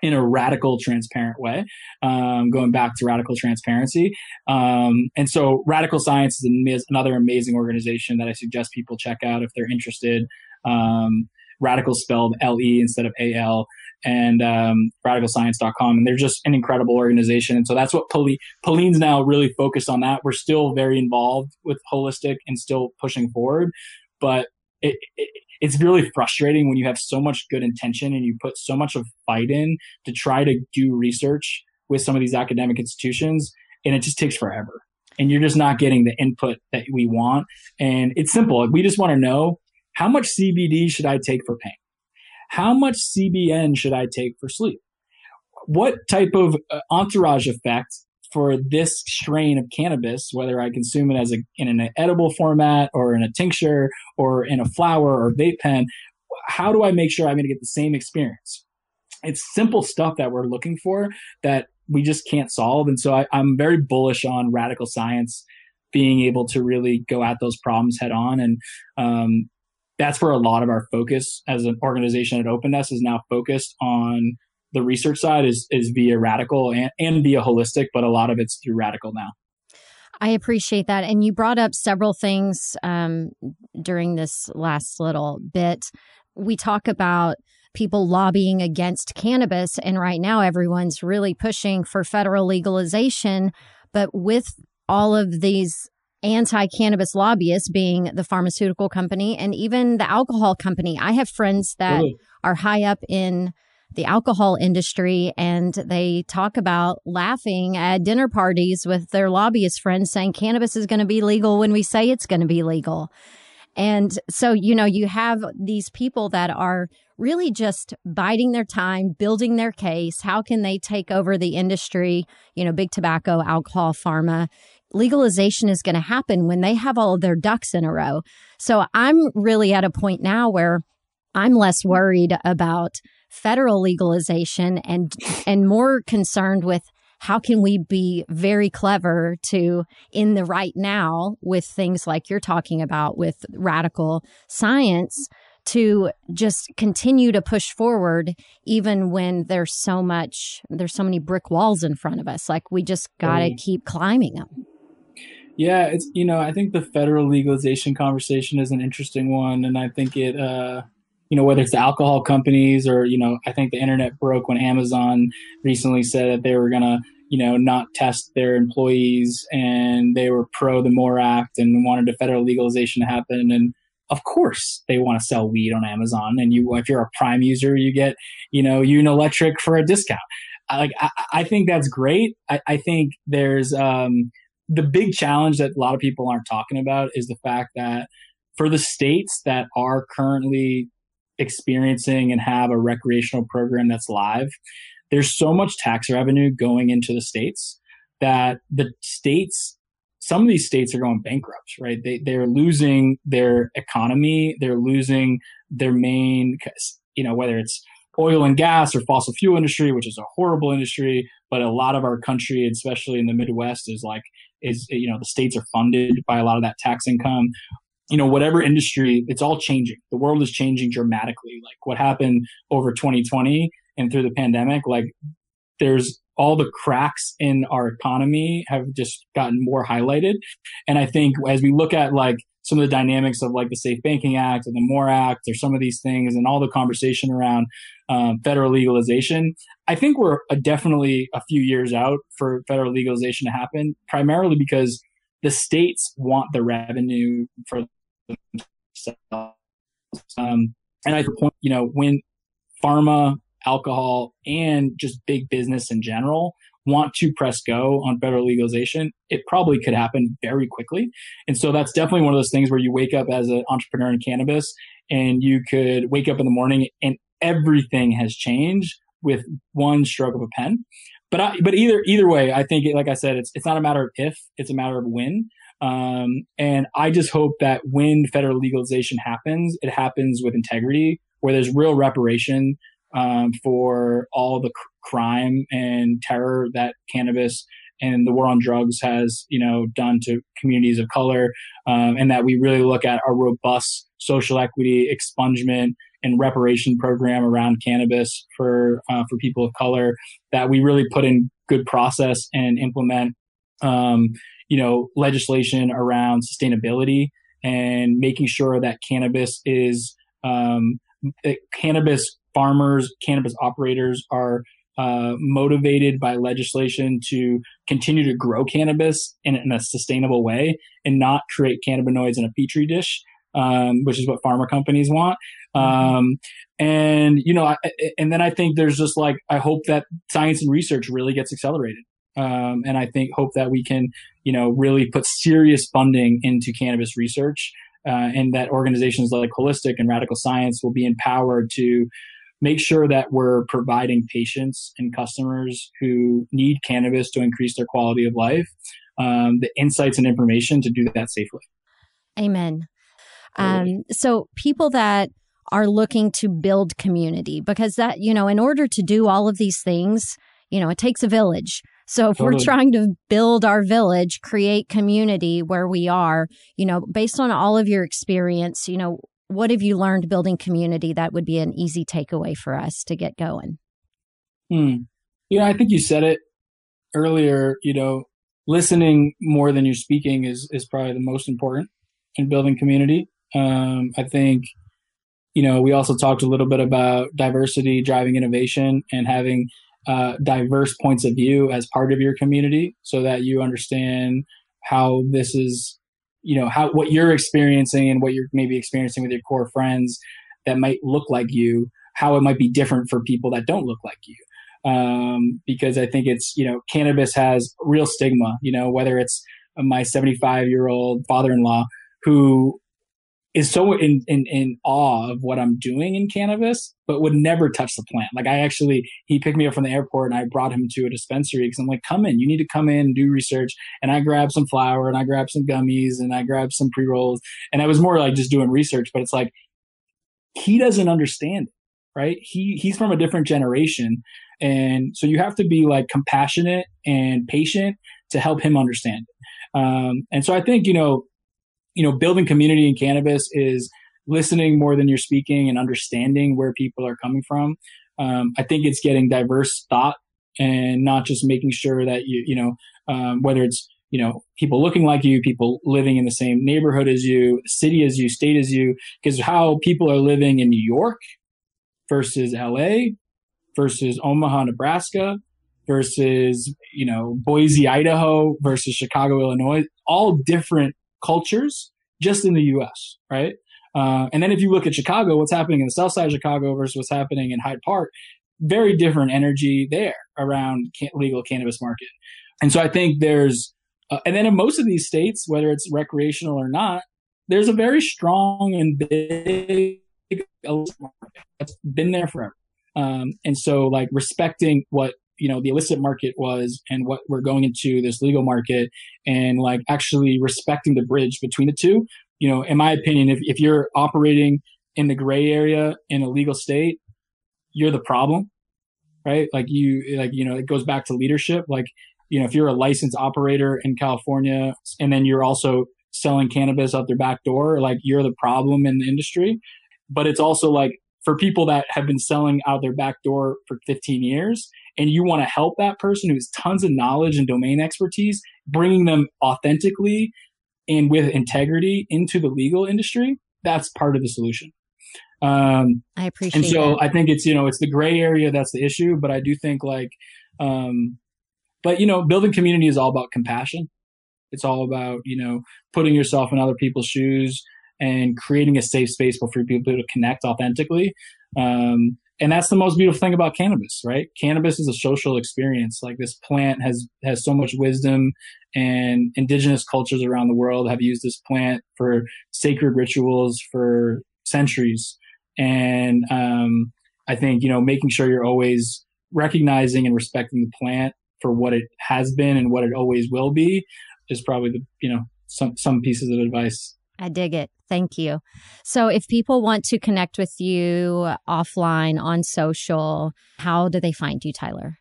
in a radical, transparent way, um, going back to radical transparency. Um, and so, Radicle Science is another amazing organization that I suggest people check out if they're interested. Um, radical spelled L E instead of A L. and um, radiclescience.com. And they're just an incredible organization. And so that's what Pauline's now really focused on that. We're still very involved with holistic and still pushing forward. But it, it, it's really frustrating when you have so much good intention and you put so much of fight in to try to do research with some of these academic institutions and it just takes forever and you're just not getting the input that we want and it's simple we just want to know how much cbd should i take for pain how much cbn should i take for sleep what type of uh, entourage effect for this strain of cannabis, whether I consume it as a in an edible format or in a tincture or in a flower or vape pen, how do I make sure I'm going to get the same experience? It's simple stuff that we're looking for that we just can't solve. And so I, I'm very bullish on Radicle Science being able to really go at those problems head on. And um, that's where a lot of our focus as an organization at Open Nest is now focused on the research side is is via Radicle and, and via holistic, but a lot of it's through Radicle now. I appreciate that. And you brought up several things um, during this last little bit. We talk about people lobbying against cannabis, and right now everyone's really pushing for federal legalization. But with all of these anti cannabis lobbyists being the pharmaceutical company and even the alcohol company, I have friends that really? are high up in the alcohol industry and they talk about laughing at dinner parties with their lobbyist friends saying cannabis is going to be legal when we say it's going to be legal. And so, you know, you have these people that are really just biding their time, building their case. How can they take over the industry? You know, big tobacco, alcohol, pharma. Legalization is going to happen when they have all of their ducks in a row. So I'm really at a point now where I'm less worried about federal legalization and and more concerned with how can we be very clever to in the right now with things like you're talking about with Radicle Science to just continue to push forward even when there's so much there's so many brick walls in front of us. Like we just got to keep climbing them yeah it's you know i think the federal legalization conversation is an interesting one and i think it uh you know, whether it's the alcohol companies or, you know, I think the internet broke when Amazon recently said that they were to, you know, not test their employees and they were pro the MORE Act and wanted a federal legalization to happen. And of course they want to sell weed on Amazon. And you, if you're a prime user, you get, you know, you Electric for a discount. Like, I, I think that's great. I, I think there's, um, the big challenge that a lot of people aren't talking about is the fact that for the states that are currently experiencing and have a recreational program that's live, there's so much tax revenue going into the states that the states some of these states are going bankrupt, right? They they're losing their economy, they're losing their main, you know, whether it's oil and gas or fossil fuel industry, which is a horrible industry, but a lot of our country, especially in the Midwest, is like is you know the states are funded by a lot of that tax income you know, whatever industry, it's all changing. The world is changing dramatically. Like what happened over 2020 and through the pandemic, like there's all the cracks in our economy have just gotten more highlighted. And I think as we look at like some of the dynamics of like the Safe Banking Act and the MORE Act or some of these things and all the conversation around um, federal legalization, I think we're definitely a few years out for federal legalization to happen, primarily because the states want the revenue for um, and I point, you know, when pharma, alcohol, and just big business in general want to press go on federal legalization, it probably could happen very quickly. And so that's definitely one of those things where you wake up as an entrepreneur in cannabis and you could wake up in the morning and everything has changed with one stroke of a pen. But I, but either either way, I think, like I said, it's it's not a matter of if, it's a matter of when. Um, and I just hope that when federal legalization happens, it happens with integrity, where there's real reparation um, for all the cr- crime and terror that cannabis and the war on drugs has, you know, done to communities of color, um, and that we really look at a robust social equity expungement and reparation program around cannabis for uh, for people of color. That we really put in good process and implement um, you know, legislation around sustainability and making sure that cannabis is um, cannabis farmers, cannabis operators are uh, motivated by legislation to continue to grow cannabis in, in, a sustainable way and not create cannabinoids in a petri dish, um, which is what pharma companies want. Mm-hmm. Um, and you know, I, and then I think there's just like I hope that science and research really gets accelerated. Um, and I think hope that we can, you know, really put serious funding into cannabis research, uh, and that organizations like Holistic and Radicle Science will be empowered to make sure that we're providing patients and customers who need cannabis to increase their quality of life um, the insights and information to do that safely. Amen. Um, so people that are looking to build community because that you know in order to do all of these things you know it takes a village so if totally. we're trying to build our village create community where we are you know based on all of your experience you know what have you learned building community that would be an easy takeaway for us to get going? Hmm. Yeah, I think you said it earlier. You know, listening more than you're speaking is is probably the most important in building community. Um, I think, you know, we also talked a little bit about diversity driving innovation and having uh, diverse points of view as part of your community, so that you understand how this is you know how what you're experiencing and what you're maybe experiencing with your core friends that might look like you how it might be different for people that don't look like you. Um, because i think it's you know cannabis has real stigma you know whether it's my 75 year old father-in-law who is so in, in, in awe of what I'm doing in cannabis, but would never touch the plant. Like I actually, he picked me up from the airport and I brought him to a dispensary because I'm like, come in, you need to come in and do research. And I grabbed some flower and I grabbed some gummies and I grabbed some pre rolls. And I was more like just doing research, but it's like, he doesn't understand it, right? He, he's from a different generation. And so you have to be like compassionate and patient to help him understand it. Um, and so I think, you know, you know, building community in cannabis is listening more than you're speaking and understanding where people are coming from. Um, I think it's getting diverse thought and not just making sure that you, you know, um, whether it's, you know, people looking like you, people living in the same neighborhood as you, city as you, state as you, because how people are living in New York versus LA versus Omaha, Nebraska versus, you know, Boise, Idaho versus Chicago, Illinois, all different cultures just in the US, right? Uh, and then if you look at Chicago, what's happening in the south side of Chicago versus what's happening in Hyde Park, very different energy there around can- legal cannabis market. And so I think there's, uh, and then in most of these states, whether it's recreational or not, there's a very strong and big that's been there forever. Um, and so like respecting what you know the illicit market was and what we're going into this legal market and like actually respecting the bridge between the two. You know in my opinion if, if you're operating in the gray area in a legal state you're the problem right? Like you like you know it goes back to leadership. Like you know if you're a licensed operator in california and then you're also selling cannabis out their back door like you're the problem in the industry. But it's also like for people that have been selling out their back door for 15 years and you want to help that person who has tons of knowledge and domain expertise, bringing them authentically and with integrity into the legal industry, that's part of the solution. Um, I appreciate. It. And so that. I think it's you know it's the gray area that's the issue, but I do think like, um, but you know, building community is all about compassion. It's all about you know putting yourself in other people's shoes and creating a safe space for people to connect authentically. Um, and that's the most beautiful thing about cannabis right? Cannabis is a social experience. Like this plant has has so much wisdom and indigenous cultures around the world have used this plant for sacred rituals for centuries. And um, i think you know making sure you're always recognizing and respecting the plant for what it has been and what it always will be is probably the you know some some pieces of advice. I dig it. Thank you. So, if people want to connect with you offline on social, how do they find you, Tyler?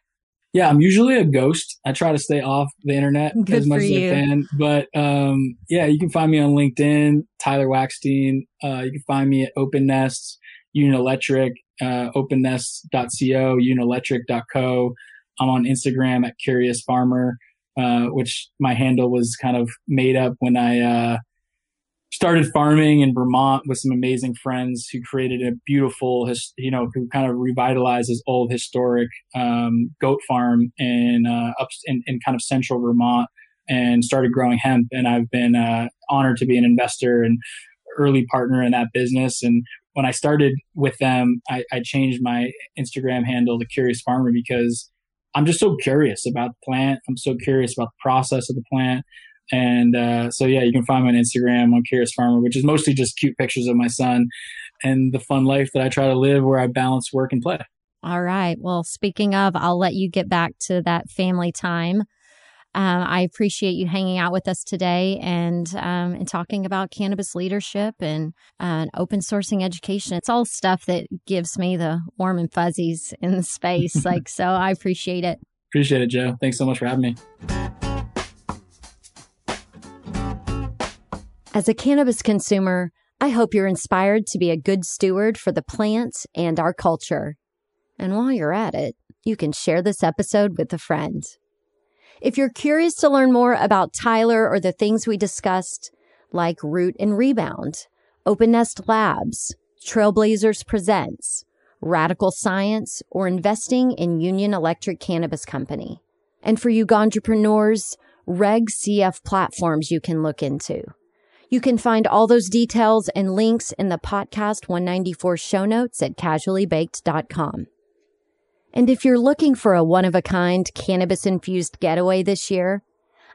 Yeah, I'm usually a ghost. I try to stay off the internet Good as much as. I can. But um, yeah, you can find me on LinkedIn, Tyler Wakstein. Uh, you can find me at Open Nests, Union Electric, uh, opennest.co, unelectric.co. I'm on Instagram at Curious Farmer, uh, which my handle was kind of made up when I uh, started farming in Vermont with some amazing friends who created a beautiful, you know, who kind of revitalized this old historic um, goat farm in, uh, up in, in, kind of central Vermont and started growing hemp. And I've been uh, honored to be an investor and early partner in that business. And when I started with them, I, I changed my Instagram handle to Curious Farmer because I'm just so curious about the plant. I'm so curious about the process of the plant. And uh, so, yeah, you can find me on Instagram on Curious Farmer, which is mostly just cute pictures of my son and the fun life that I try to live where I balance work and play. All right. Well, speaking of, I'll let you get back to that family time. Um, I appreciate you hanging out with us today and um, and talking about cannabis leadership and uh, open sourcing education. It's all stuff that gives me the warm and fuzzies in the space. like so, I appreciate it. Appreciate it, Joe. Thanks so much for having me. As a cannabis consumer, I hope you're inspired to be a good steward for the plant and our culture. And while you're at it, you can share this episode with a friend. If you're curious to learn more about Tyler or the things we discussed, like Root and Rebound, Open Nest Labs, Trailblazers Presents, Radicle Science, or investing in Union Electric Cannabis Company. And for you entrepreneurs, Reg CF platforms you can look into. You can find all those details and links in the podcast 194 show notes at casuallybaked.com. And if you're looking for a one of a kind cannabis infused getaway this year,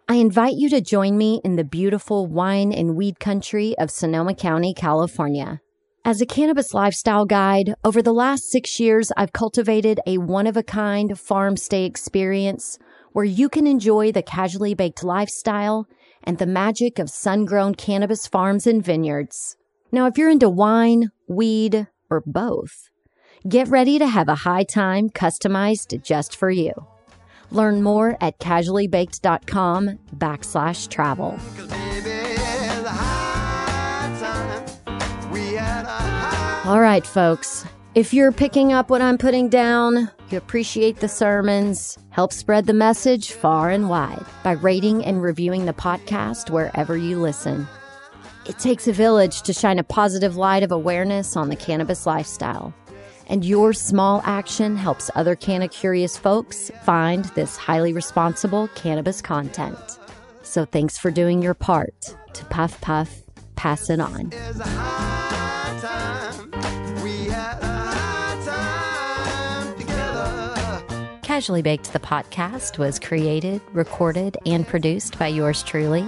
I invite you to join me in the beautiful wine and weed country of Sonoma County, California. As a cannabis lifestyle guide, over the last six years, I've cultivated a one of a kind farm stay experience where you can enjoy the casually baked lifestyle and the magic of sun grown cannabis farms and vineyards. Now, if you're into wine, weed, or both, get ready to have a high time customized just for you. Learn more at casuallybaked.com backslash travel. All right, folks. If you're picking up what I'm putting down, you appreciate the sermons, help spread the message far and wide by rating and reviewing the podcast wherever you listen. It takes a village to shine a positive light of awareness on the cannabis lifestyle. And your small action helps other canna curious folks find this highly responsible cannabis content. So thanks for doing your part to Puff Puff, pass it on. Casually Baked, the podcast, was created, recorded, and produced by yours truly.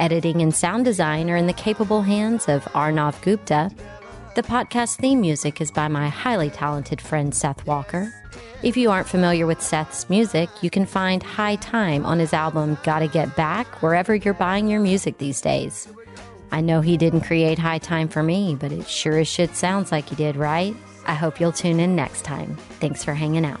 Editing and sound design are in the capable hands of Arnav Gupta. The podcast theme music is by my highly talented friend Seth Walker. If you aren't familiar with Seth's music, you can find High Time on his album Gotta Get Back wherever you're buying your music these days. I know he didn't create High Time for me, but it sure as shit sounds like he did, right? I hope you'll tune in next time. Thanks for hanging out.